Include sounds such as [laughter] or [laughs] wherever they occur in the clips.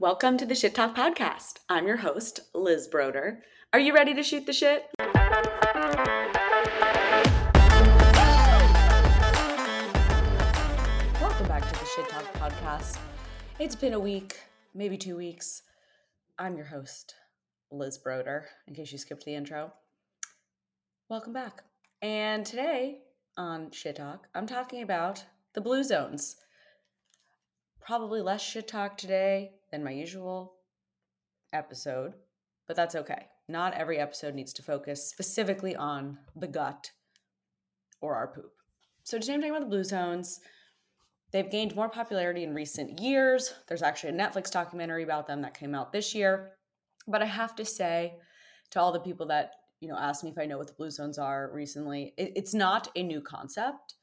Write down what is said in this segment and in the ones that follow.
Welcome to the Shit Talk Podcast. I'm your host, Liz Broder. Are you ready to shoot the shit? Welcome back to the Shit Talk Podcast. It's been a week, maybe two weeks. I'm your host, Liz Broder, in case you skipped the intro. Welcome back. And today on Shit Talk, I'm talking about the blue zones. Probably less shit talk today than my usual episode, but that's okay. Not every episode needs to focus specifically on the gut or our poop. So today I'm talking about the blue zones. They've gained more popularity in recent years. There's actually a Netflix documentary about them that came out this year. But I have to say to all the people that, you know, asked me if I know what the blue zones are recently, it, it's not a new concept.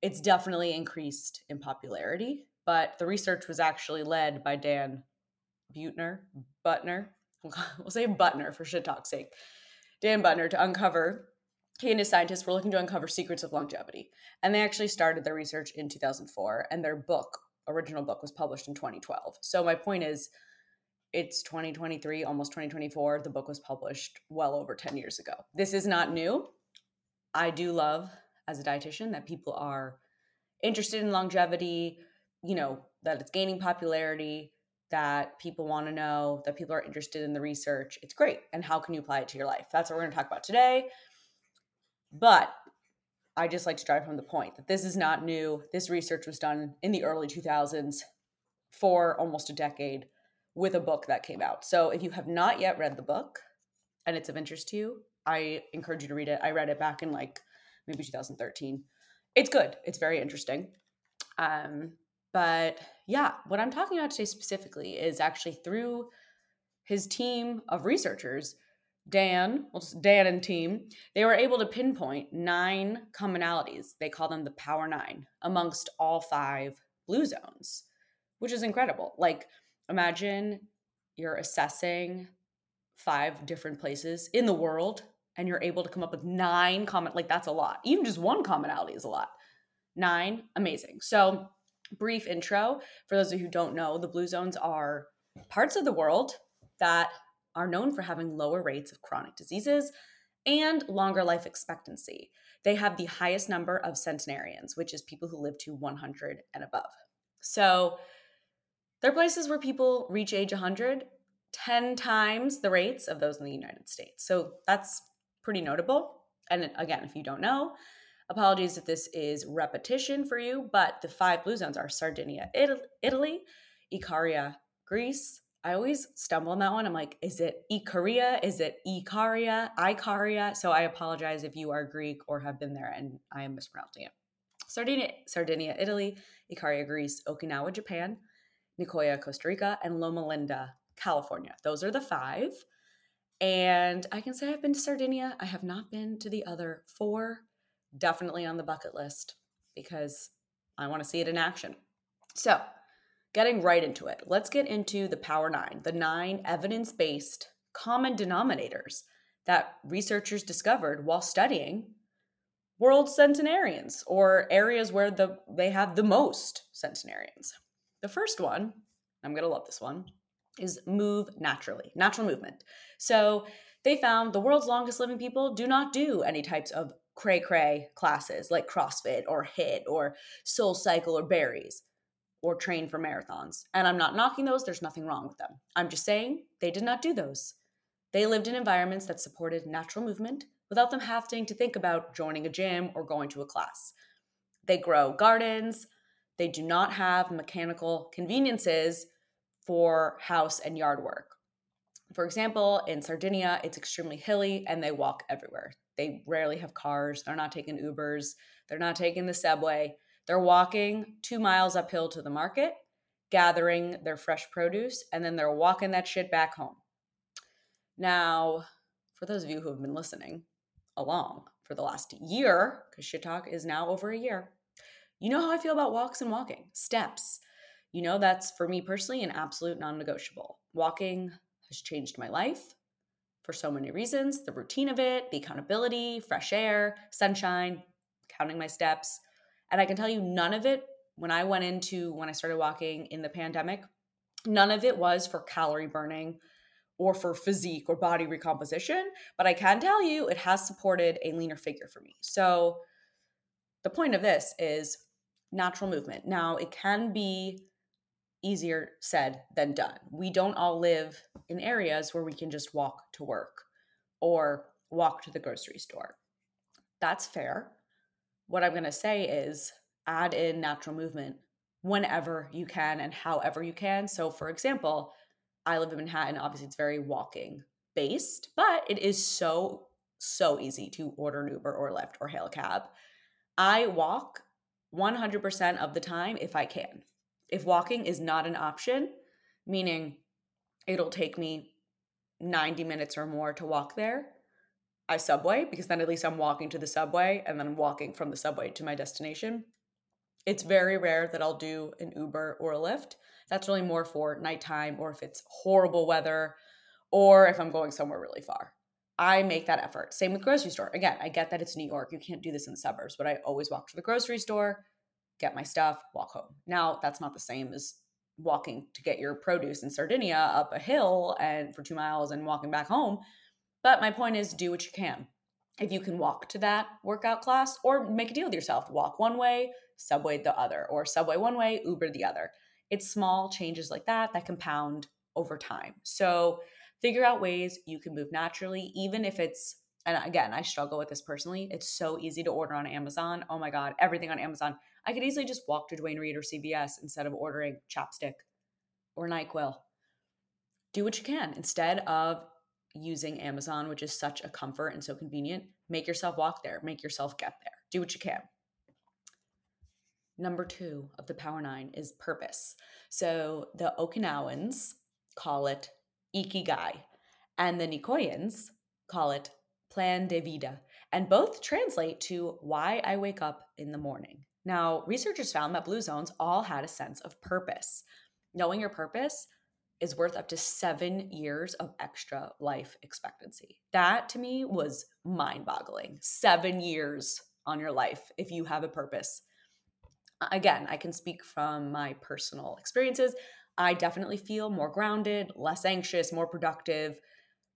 It's definitely increased in popularity, but the research was actually led by Dan Buettner, Butner, [laughs] we'll say Butner for shit talk's sake, Dan Butner to uncover. He and his scientists were looking to uncover secrets of longevity, and they actually started their research in 2004. And their book, original book, was published in 2012. So my point is, it's 2023, almost 2024. The book was published well over 10 years ago. This is not new. I do love, as a dietitian, that people are interested in longevity, you know, that it's gaining popularity, that people want to know, that people are interested in the research. It's great. And how can you apply it to your life? That's what we're going to talk about today. But I just like to drive home the point that this is not new. This research was done in the early 2000s for almost a decade with a book that came out. So if you have not yet read the book and it's of interest to you, I encourage you to read it. I read it back in like maybe 2013. It's good. It's very interesting. Um, but yeah, what I'm talking about today specifically is actually through his team of researchers, Dan, well, Dan and team, they were able to pinpoint nine commonalities. They call them the Power Nine amongst all five blue zones, which is incredible. Like, imagine you're assessing five different places in the world and you're able to come up with nine common like that's a lot even just one commonality is a lot nine amazing so brief intro for those of you who don't know, the blue zones are parts of the world that are known for having lower rates of chronic diseases and longer life expectancy. They have the highest number of centenarians, which is people who live to 100 and above. So they're places where people reach age 100 10 times the rates of those in the United States. So that's pretty notable. And again, if you don't know, Apologies if this is repetition for you, but the five blue zones are Sardinia, Italy, Icaria, Greece. I always stumble on that one. I'm like, is it Icaria? Is it Icaria? Icaria? So I apologize if you are Greek or have been there and I am mispronouncing it. Sardinia, Sardinia, Italy, Icaria, Greece, Okinawa, Japan, Nicoya, Costa Rica, and Loma Linda, California. Those are the five. And I can say I've been to Sardinia. I have not been to the other four definitely on the bucket list because I want to see it in action. So, getting right into it, let's get into the Power Nine, the nine evidence based common denominators that researchers discovered while studying world centenarians or areas where the they have the most centenarians. The first one, I'm going to love this one, is move naturally, natural movement. So, they found the world's longest living people do not do any types of cray cray classes like CrossFit or HIIT or Soul Cycle or Barry's or train for marathons. And I'm not knocking those, there's nothing wrong with them. I'm just saying they did not do those. They lived in environments that supported natural movement without them having to think about joining a gym or going to a class. They grow gardens, they do not have mechanical conveniences for house and yard work. For example, in Sardinia, it's extremely hilly and they walk everywhere. They rarely have cars. They're not taking Ubers. They're not taking the subway. They're walking two miles uphill to the market, gathering their fresh produce, and then they're walking that shit back home. Now, for those of you who have been listening along for the last year, because shit talk is now over a year, you know how I feel about walks and walking, steps. You know, that's for me personally an absolute non negotiable. Walking has changed my life for so many reasons the routine of it, the accountability, fresh air, sunshine, counting my steps. And I can tell you, none of it, when I went into when I started walking in the pandemic, None of it was for calorie burning or for physique or body recomposition, but I can tell you it has supported a leaner figure for me. So the point of this is natural movement. Now, it can be easier said than done. We don't all live in areas where we can just walk to work or walk to the grocery store. That's fair. What I'm going to say is add in natural movement whenever you can and however you can. So, for example, I live in Manhattan. Obviously, it's very walking based, but it is so, so easy to order an Uber or Lyft or hail cab. I walk 100% of the time if I can. If walking is not an option, meaning it'll take me 90 minutes or more to walk there, I subway because then at least I'm walking to the subway and then I'm walking from the subway to my destination. It's very rare that I'll do an Uber or a Lyft. That's really more for nighttime or if it's horrible weather or if I'm going somewhere really far. I make that effort. Same with grocery store. Again, I get that it's New York. You can't do this in the suburbs, but I always walk to the grocery store, get my stuff, walk home. Now, that's not the same as walking to get your produce in Sardinia up a hill and for 2 miles and walking back home. But my point is do what you can. If you can walk to that workout class or make a deal with yourself, walk one way, subway the other, or subway one way, Uber the other. It's small changes like that that compound over time. So figure out ways you can move naturally, even if it's, and again, I struggle with this personally. It's so easy to order on Amazon. Oh my God, everything on Amazon. I could easily just walk to Duane Reade or CVS instead of ordering chapstick or NyQuil. Do what you can instead of using Amazon, which is such a comfort and so convenient. Make yourself walk there, make yourself get there. Do what you can. Number two of the Power Nine is purpose. So the Okinawans call it Ikigai, and the Nicoyans call it Plan de Vida, and both translate to why I wake up in the morning. Now, researchers found that blue zones all had a sense of purpose. Knowing your purpose is worth up to seven years of extra life expectancy. That to me was mind boggling. Seven years on your life if you have a purpose. Again, I can speak from my personal experiences. I definitely feel more grounded, less anxious, more productive,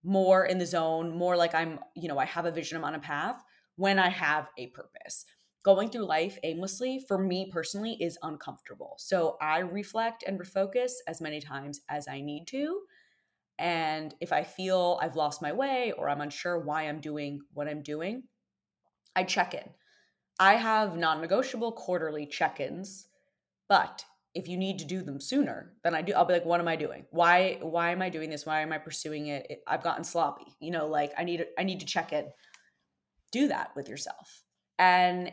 more in the zone, more like I'm, you know, I have a vision, I'm on a path when I have a purpose. Going through life aimlessly, for me personally, is uncomfortable. So I reflect and refocus as many times as I need to. And if I feel I've lost my way or I'm unsure why I'm doing what I'm doing, I check in. I have non negotiable quarterly check ins, but if you need to do them sooner then i do i'll be like what am i doing why why am i doing this why am i pursuing it, it i've gotten sloppy you know like i need i need to check in do that with yourself and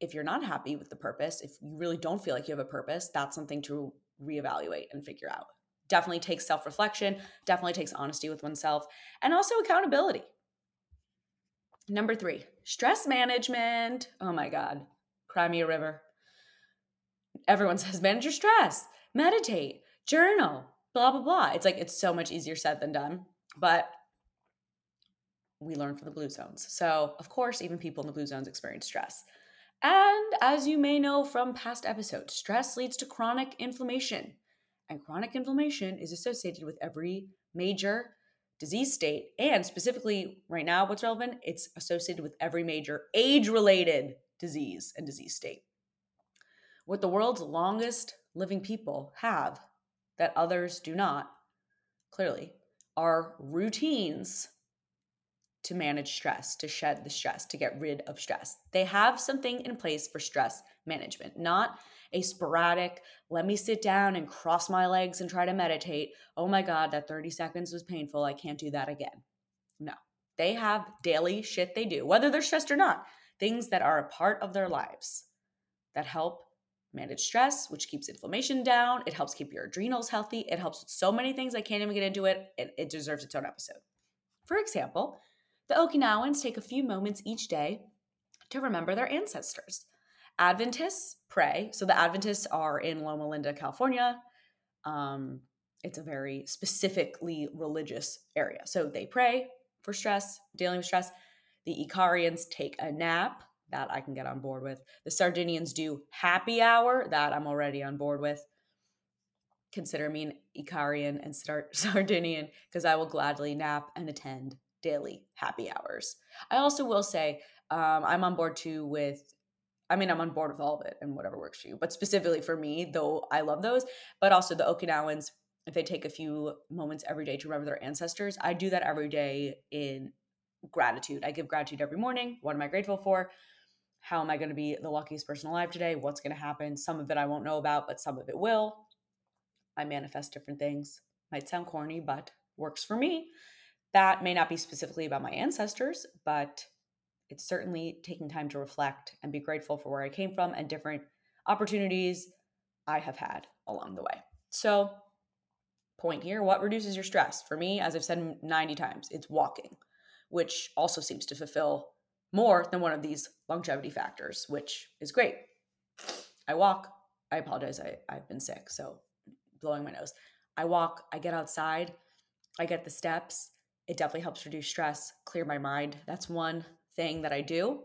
if you're not happy with the purpose if you really don't feel like you have a purpose that's something to reevaluate and figure out definitely takes self-reflection definitely takes honesty with oneself and also accountability number three stress management oh my god cry me a river everyone [laughs] says manage your stress, meditate, journal, blah, blah, blah. It's like it's so much easier said than done. But we learn from the blue zones. So, of course, even people in the blue zones experience stress. And as you may know from past episodes, stress leads to chronic inflammation. And chronic inflammation is associated with every major disease state. And specifically, right now, what's relevant? It's associated with every major age related disease and disease state what the world's longest living people have that others do not, clearly, are routines to manage stress, to shed the stress, to get rid of stress. They have something in place for stress management, not a sporadic, let me sit down and cross my legs and try to meditate. Oh my God, that 30 seconds was painful. I can't do that again. No, they have daily shit they do, whether they're stressed or not, things that are a part of their lives that help manage stress, which keeps inflammation down. It helps keep your adrenals healthy. It helps with so many things. I can't even get into it. It, it deserves its own episode. For example, the Okinawans take a few moments each day to remember their ancestors. Adventists pray. So the Adventists are in Loma Linda, California. Um, it's a very specifically religious area. So they pray for stress, dealing with stress. The Icarians take a nap that I can get on board with. The Sardinians do happy hour, that I'm already on board with. consider me an Icarian and [laughs] Sardinian because I will gladly nap and attend daily happy hours. I also will say um, I'm on board too with I mean, I'm on board with all of it and whatever works for you. But specifically for me, though I love those, but also the Okinawans, if they take a few moments every day to remember their ancestors, I do that every day in gratitude. I give gratitude every morning. What am I grateful for? How am I going to be the luckiest person alive today? What's going to happen? Some of it I won't know about, but some of it will. I manifest different things. Might sound corny, but works for me. That may not be specifically about my ancestors, but it's certainly taking time to reflect and be grateful for where I came from and different opportunities I have had along the way. So, point here what reduces your stress? For me, as I've said 90 times, it's walking, which also seems to fulfill more than one of these longevity factors, which is great. I walk. I apologize. I, I've been sick, so blowing my nose. I walk, I get outside, I get the steps. It definitely helps reduce stress, clear my mind. That's one thing that I do.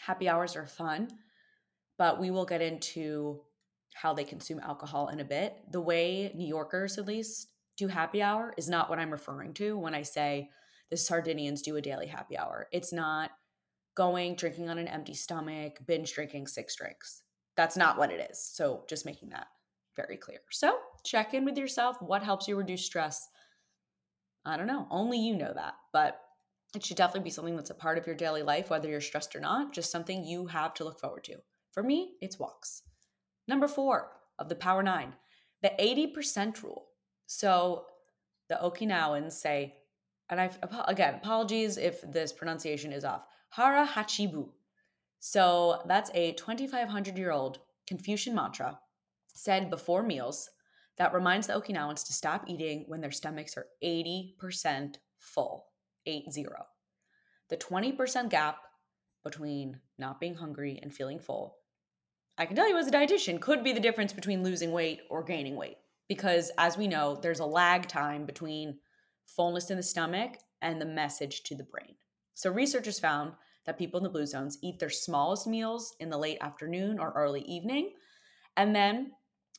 Happy hours are fun, but we will get into how they consume alcohol in a bit. The way New Yorkers, at least, do happy hour is not what I'm referring to when I say the Sardinians do a daily happy hour. It's not going, drinking on an empty stomach, binge drinking six drinks. That's not what it is. So, just making that very clear. So, check in with yourself. What helps you reduce stress? I don't know. Only you know that. But it should definitely be something that's a part of your daily life, whether you're stressed or not, just something you have to look forward to. For me, it's walks. Number four of the Power Nine, the 80% rule. So the Okinawans say, and I again, apologies if this pronunciation is off, Hara Hachibu. So that's a 2,500 year old Confucian mantra said before meals that reminds the Okinawans to stop eating when their stomachs are 80% full. 8 0. The 20% gap between not being hungry and feeling full, I can tell you as a dietitian, could be the difference between losing weight or gaining weight. Because as we know, there's a lag time between fullness in the stomach and the message to the brain. So researchers found that people in the blue zones eat their smallest meals in the late afternoon or early evening, and then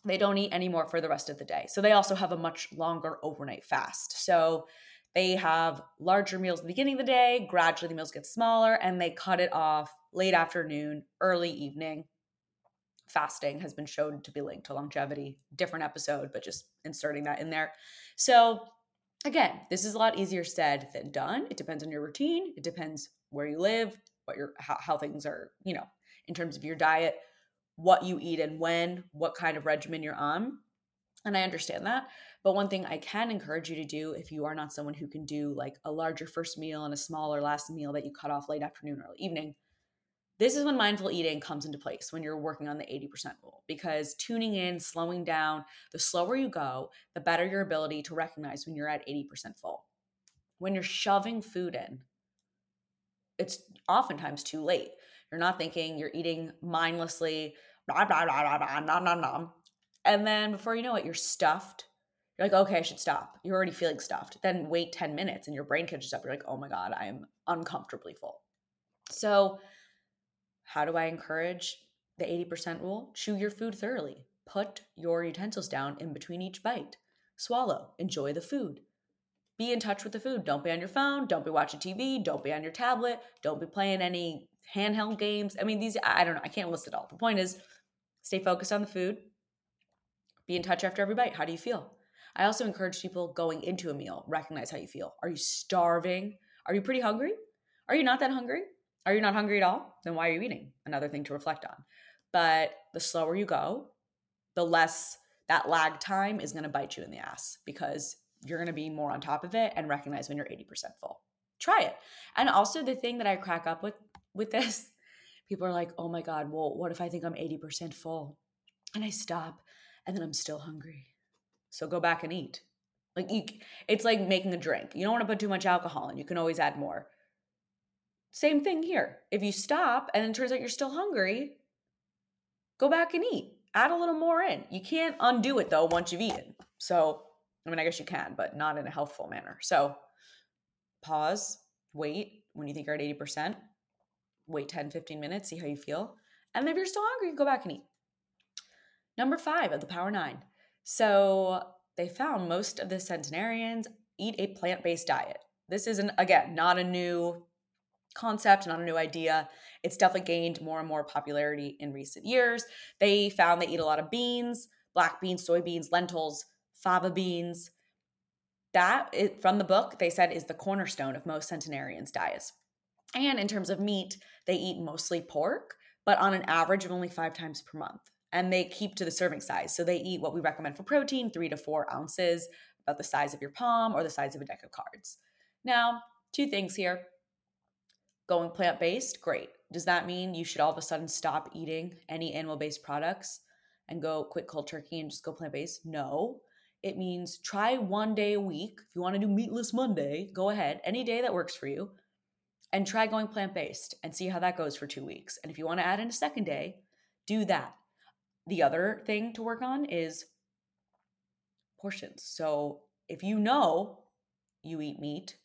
they don't eat anymore for the rest of the day. So they also have a much longer overnight fast. So they have larger meals at the beginning of the day, gradually the meals get smaller, and they cut it off late afternoon, early evening. Fasting has been shown to be linked to longevity. Different episode, but just inserting that in there. So, again, this is a lot easier said than done. It depends on your routine, it depends where you live, what your how, how things are, you know, in terms of your diet, what you eat and when, what kind of regimen you're on. And I understand that. But one thing I can encourage you to do if you are not someone who can do like a larger first meal and a smaller last meal that you cut off late afternoon or evening, this is when mindful eating comes into place when you're working on the 80% rule because tuning in, slowing down, the slower you go, the better your ability to recognize when you're at 80% full. When you're shoving food in, it's oftentimes too late. You're not thinking, you're eating mindlessly, blah, blah, blah, blah, blah, nom, nom, nom. And then before you know it, you're stuffed you're like, okay, I should stop. You're already feeling stuffed. Then wait 10 minutes and your brain catches up. You're like, oh my God, I am uncomfortably full. So, how do I encourage the 80% rule? Chew your food thoroughly. Put your utensils down in between each bite. Swallow. Enjoy the food. Be in touch with the food. Don't be on your phone. Don't be watching TV. Don't be on your tablet. Don't be playing any handheld games. I mean, these, I don't know. I can't list it all. The point is, stay focused on the food. Be in touch after every bite. How do you feel? I also encourage people going into a meal, recognize how you feel. Are you starving? Are you pretty hungry? Are you not that hungry? Are you not hungry at all? Then why are you eating? Another thing to reflect on. But the slower you go, the less that lag time is going to bite you in the ass because you're going to be more on top of it and recognize when you're 80% full. Try it. And also the thing that I crack up with with this, people are like, "Oh my god, well, what if I think I'm 80% full?" And I stop and then I'm still hungry. So go back and eat. Like you, it's like making a drink. You don't want to put too much alcohol in. You can always add more. Same thing here. If you stop and it turns out you're still hungry, go back and eat. Add a little more in. You can't undo it though once you've eaten. So, I mean, I guess you can, but not in a healthful manner. So, pause, wait when you think you're at 80%, wait 10, 15 minutes, see how you feel. And if you're still hungry, you go back and eat. Number five of the Power Nine So they found most of the centenarians eat a plant based diet. This isn't, again, not a new concept, not a new idea. It's definitely gained more and more popularity in recent years. They found they eat a lot of beans, black beans, soybeans, lentils, fava beans. That, from the book, they said is the cornerstone of most centenarians' diets. And in terms of meat, they eat mostly pork, but on an average of only five times per month. And they keep to the serving size. So they eat what we recommend for protein, three to four ounces, about the size of your palm or the size of a deck of cards. Now, two things here. Going plant based, great. Does that mean you should all of a sudden stop eating any animal based products and go quit cold turkey and just go plant based? No. It means try one day a week. If you want to do meatless Monday, go ahead, any day that works for you, and try going plant based and see how that goes for two weeks. And if you want to add in a second day, do that. The other thing to work on is portions. So if you know you eat meat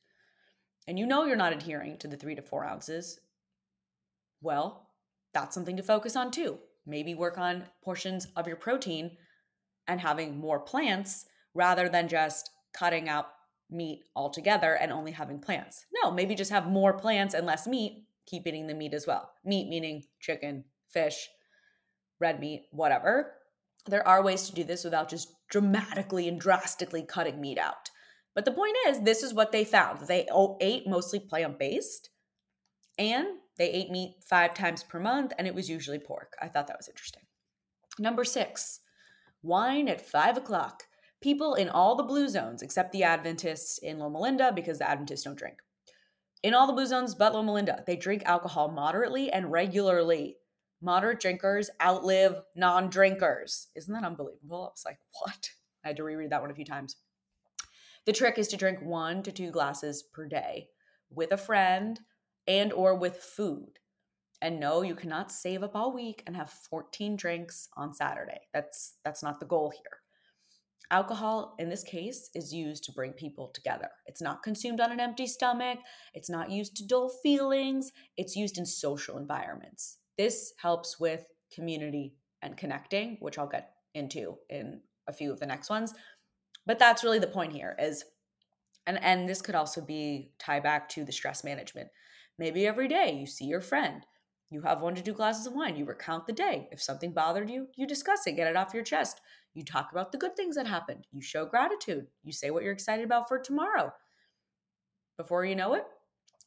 and you know you're not adhering to the three to four ounces, well, that's something to focus on too. Maybe work on portions of your protein and having more plants rather than just cutting out meat altogether and only having plants. No, maybe just have more plants and less meat, keep eating the meat as well. Meat meaning chicken, fish, red meat, whatever. There are ways to do this without just dramatically and drastically cutting meat out. But the point is, this is what they found. They ate mostly plant based and they ate meat five times per month, and it was usually pork. I thought that was interesting. Number six, wine at five o'clock. People in all the blue zones, except the Adventists in Loma Linda, because the Adventists don't drink. In all the blue zones but Loma Linda, they drink alcohol moderately and regularly. Moderate drinkers outlive non drinkers. Isn't that unbelievable? I was like, what? I had to reread that one a few times. The trick is to drink one to two glasses per day with a friend and or with food. And no, you cannot save up all week and have 14 drinks on Saturday. That's that's not the goal here. Alcohol in this case is used to bring people together. It's not consumed on an empty stomach, it's not used to dull feelings, it's used in social environments. This helps with community and connecting, which I'll get into in a few of the next ones. But that's really the point here is and and this could also be tie back to the stress management. Maybe every day you see your friend, you have one to two glasses of wine, you recount the day. If something bothered you, you discuss it, get it off your chest. You talk about the good things that happened. You show gratitude. You say what you're excited about for tomorrow. Before you know it,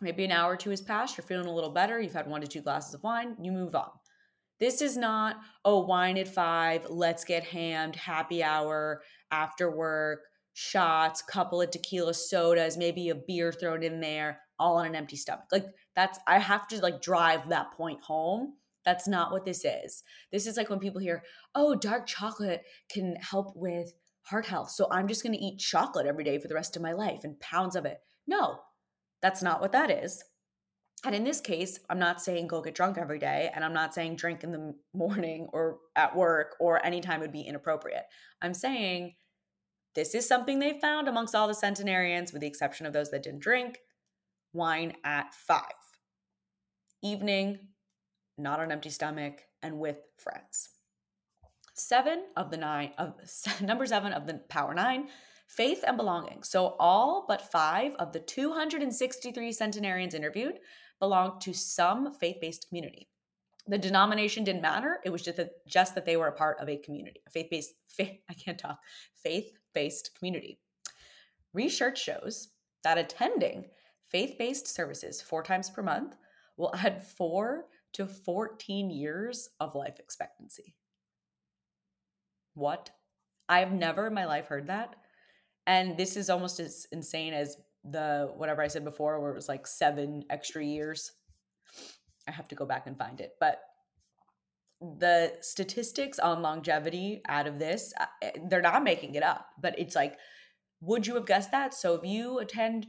maybe an hour or two has passed, you're feeling a little better, you've had one to two glasses of wine, you move on. This is not, oh, wine at five, let's get hammed, happy hour, after work, shots, couple of tequila sodas, maybe a beer thrown in there, all on an empty stomach. Like that's I have to like drive that point home. That's not what this is. This is like when people hear, "Oh, dark chocolate can help with heart health." So I'm just going to eat chocolate every day for the rest of my life and pounds of it. No. That's not what that is. And in this case, I'm not saying go get drunk every day, and I'm not saying drink in the morning or at work or anytime would be inappropriate. I'm saying this is something they found amongst all the centenarians, with the exception of those that didn't drink wine at five. Evening, not on empty stomach, and with friends. Seven of the nine of [laughs] number seven of the power nine, faith and belonging. So all but five of the 263 centenarians interviewed belonged to some faith-based community. The denomination didn't matter. It was just that, just that they were a part of a community, a faith-based, faith, [laughs] I can't talk, faith-based community. Research shows that attending faith based services four times per month will add four to 14 years of life expectancy. What? I've never in my life heard that. And this is almost as insane as the whatever I said before, where it was like seven extra years. I have to go back and find it. But the statistics on longevity out of this, uh, they're not making it up, but it's like, would you have guessed that? So if you attend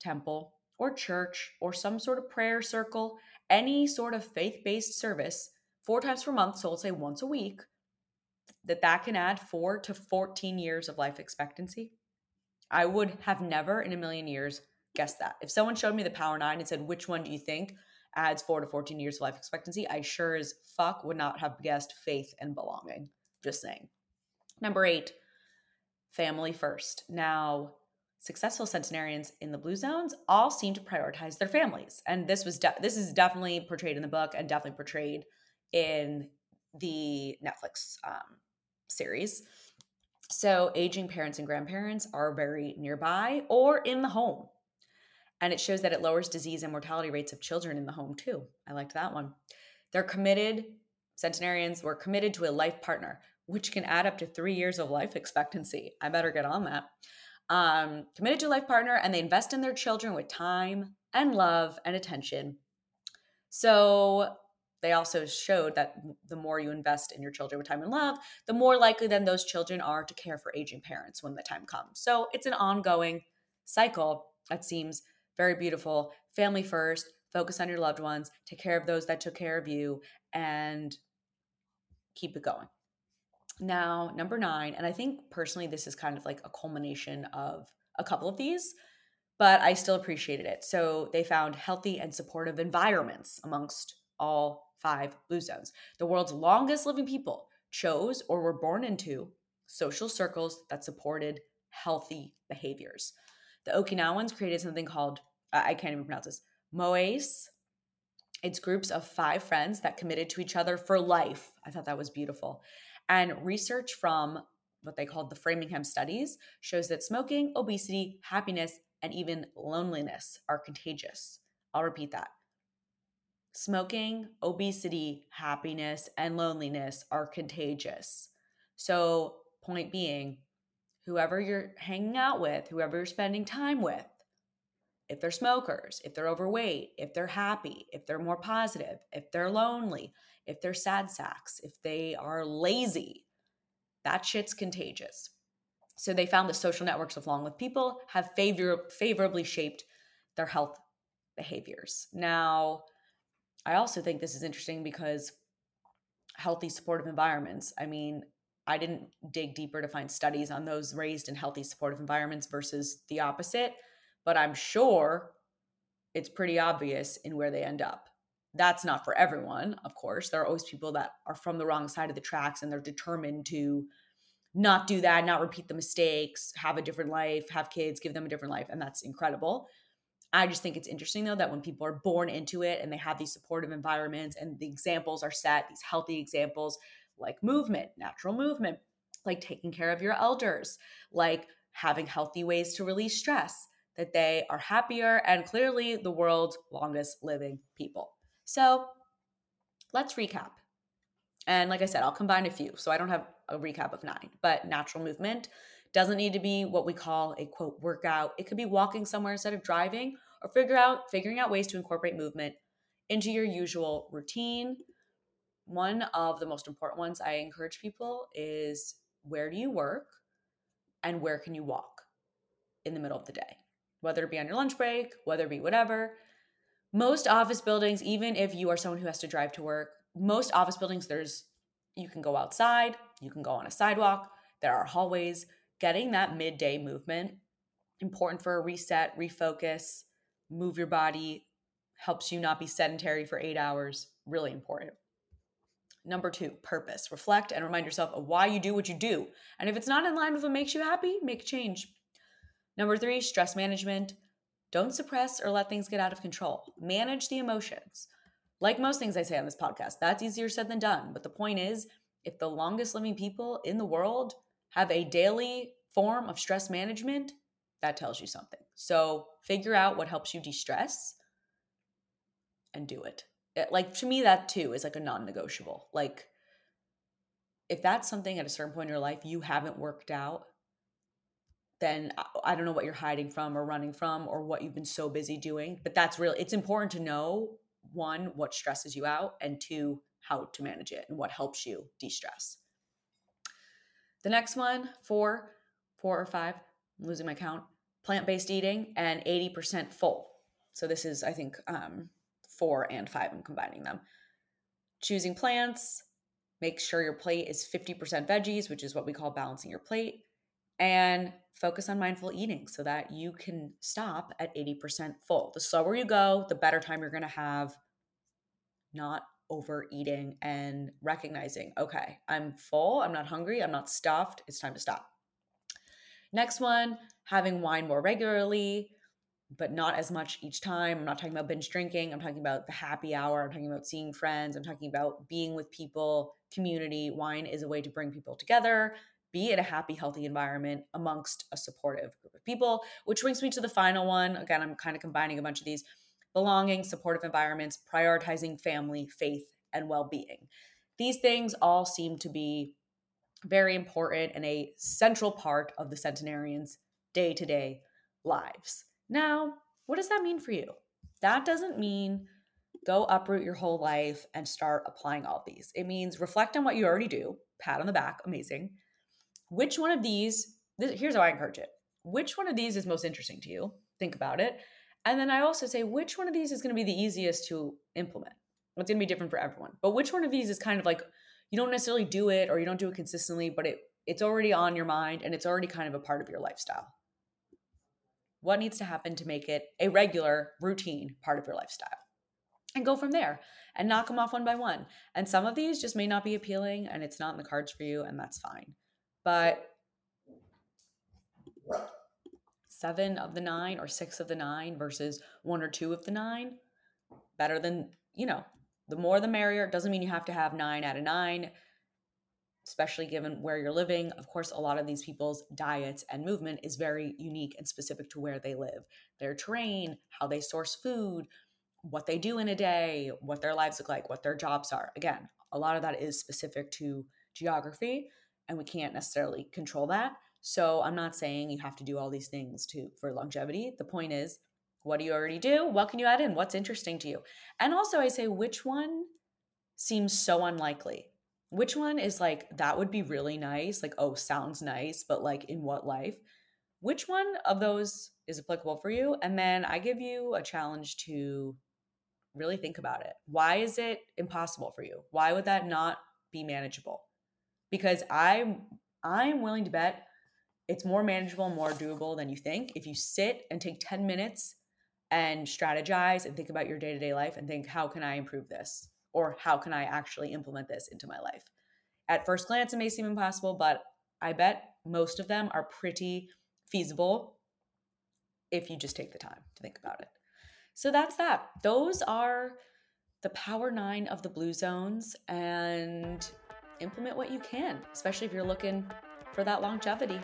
temple or church or some sort of prayer circle, any sort of faith-based service four times per month, so let's say once a week, that that can add 4 to 14 years of life expectancy. I would have never in a million years guessed that. If someone showed me the Power 9 and said, "Which one do you think adds 4 to 14 years of life expectancy?" I sure as fuck would not have guessed faith and belonging. Just saying. Number 8, family first. Now, successful centenarians in the blue zones all seem to prioritize their families. And this was de- this is definitely portrayed in the book and definitely portrayed in the Netflix um, series. So, aging parents and grandparents are very nearby or in the home. And it shows that it lowers disease and mortality rates of children in the home, too. I liked that one. They're committed, centenarians were committed to a life partner, which can add up to three years of life expectancy. I better get on that. Um, committed to a life partner, and they invest in their children with time and love and attention. So, they also showed that the more you invest in your children with time and love, the more likely then those children are to care for aging parents when the time comes. So it's an ongoing cycle that seems very beautiful. Family first, focus on your loved ones, take care of those that took care of you, and keep it going. Now, number nine, and I think personally, this is kind of like a culmination of a couple of these, but I still appreciated it. So they found healthy and supportive environments amongst all five blue zones. The world's longest living people chose or were born into social circles that supported healthy behaviors. The Okinawans created something called, I can't even pronounce this, Moais. It's groups of five friends that committed to each other for life. I thought that was beautiful. And research from what they called the Framingham studies shows that smoking, obesity, happiness, and even loneliness are contagious. I'll repeat that. Smoking, obesity, happiness, and loneliness are contagious. So, point being, whoever you're hanging out with, whoever you're spending time with, if they're smokers, if they're overweight, if they're happy, if they're more positive, if they're lonely, if they're sad sacks, if they are lazy, that shit's contagious. So they found the social networks of long lived people have favor- favorably shaped their health behaviors. Now, I also think this is interesting because healthy supportive environments. I mean, I didn't dig deeper to find studies on those raised in healthy supportive environments versus the opposite, but I'm sure it's pretty obvious in where they end up. That's not for everyone, of course. There are always people that are from the wrong side of the tracks and they're determined to not do that, not repeat the mistakes, have a different life, have kids, give them a different life. And that's incredible. I just think it's interesting though that when people are born into it and they have these supportive environments and the examples are set, these healthy examples like movement, natural movement, like taking care of your elders, like having healthy ways to release stress, that they are happier and clearly the world's longest living people. So let's recap. And like I said, I'll combine a few. So I don't have a recap of nine, but natural movement doesn't need to be what we call a quote workout. It could be walking somewhere instead of driving or figure out figuring out ways to incorporate movement into your usual routine. One of the most important ones I encourage people is where do you work and where can you walk in the middle of the day? Whether it be on your lunch break, whether it be whatever. Most office buildings, even if you are someone who has to drive to work, most office buildings there's you can go outside, you can go on a sidewalk, there are hallways, getting that midday movement important for a reset refocus move your body helps you not be sedentary for eight hours really important. Number two purpose. Reflect and remind yourself of why you do what you do. And if it's not in line with what makes you happy make a change number three stress management don't suppress or let things get out of control manage the emotions like most things i say on this podcast that's easier said than done but the point is if the longest living people in the world have a daily form of stress management, that tells you something. So figure out what helps you de stress and do it. it. Like to me, that too is like a non negotiable. Like if that's something at a certain point in your life you haven't worked out, then I don't know what you're hiding from or running from or what you've been so busy doing. But that's real. it's important to know one, what stresses you out, and two, how to manage it and what helps you de stress. The next one, four, four or five, I'm losing my count, plant based eating and 80% full. So this is, I think, um, four and five. I'm combining them. Choosing plants, make sure your plate is 50% veggies, which is what we call balancing your plate, and focus on mindful eating so that you can stop at 80% full. The slower you go, the better time you're going to have not overeating and recognizing, okay, I'm full, I'm not hungry, I'm not stuffed, it's time to stop. Next one, having wine more regularly, but not as much each time. I'm not talking about binge drinking. I'm talking about the happy hour. I'm talking about seeing friends. I'm talking about being with people, community. Wine is a way to bring people together, be in a happy, healthy environment amongst a supportive group of people, which brings me to the final one. Again, I'm kind of combining a bunch of these belonging, supportive environments, prioritizing family, faith, and well being. These things all seem to be very important and a central part of the centenarians' day to day lives. Now, what does that mean for you? That doesn't mean go uproot your whole life and start applying all these. It means reflect on what you already do, pat on the back, amazing. Which one of these, this, here's how I encourage it. Which one of these is most interesting to you? Think about it. And then I also say, which one of these is going to be the easiest to implement? It's going to be different for everyone. But which one of these is kind of like you don't necessarily do it or you don't do it consistently, but it it's already on your mind and it's already kind of a part of your lifestyle. What needs to happen to make it a regular routine part of your lifestyle? And go from there and knock them off one by one. And some of these just may not be appealing and it's not in the cards for you, and that's fine. But seven of the nine or six of the nine versus one or two of the nine, better than, you know, the more the merrier. It doesn't mean you have to have nine out of nine, especially given where you're living. Of course, a lot of these people's diets and movement is very unique and specific to where they live, their terrain, how they source food, what they do in a day, what their lives look like, what their jobs are. Again, a lot of that is specific to geography, and we can't necessarily control that. So I'm not saying you have to do all these things to for longevity. The point is what do you already do? What can you add in? What's interesting to you? And also, I say, which one seems so unlikely? Which one is like, that would be really nice? Like, oh, sounds nice, but like in what life? Which one of those is applicable for you? And then I give you a challenge to really think about it. Why is it impossible for you? Why would that not be manageable? Because I'm I'm willing to bet it's more manageable more doable than you think if you sit and take 10 minutes and strategize and think about your day to day life and think, how can I improve this? Or how can I actually implement this into my life? At first glance, it may seem impossible, but I bet most of them are pretty feasible if you just take the time to think about it. So that's that. Those are the power nine of the blue zones and implement what you can, especially if you're looking for that longevity.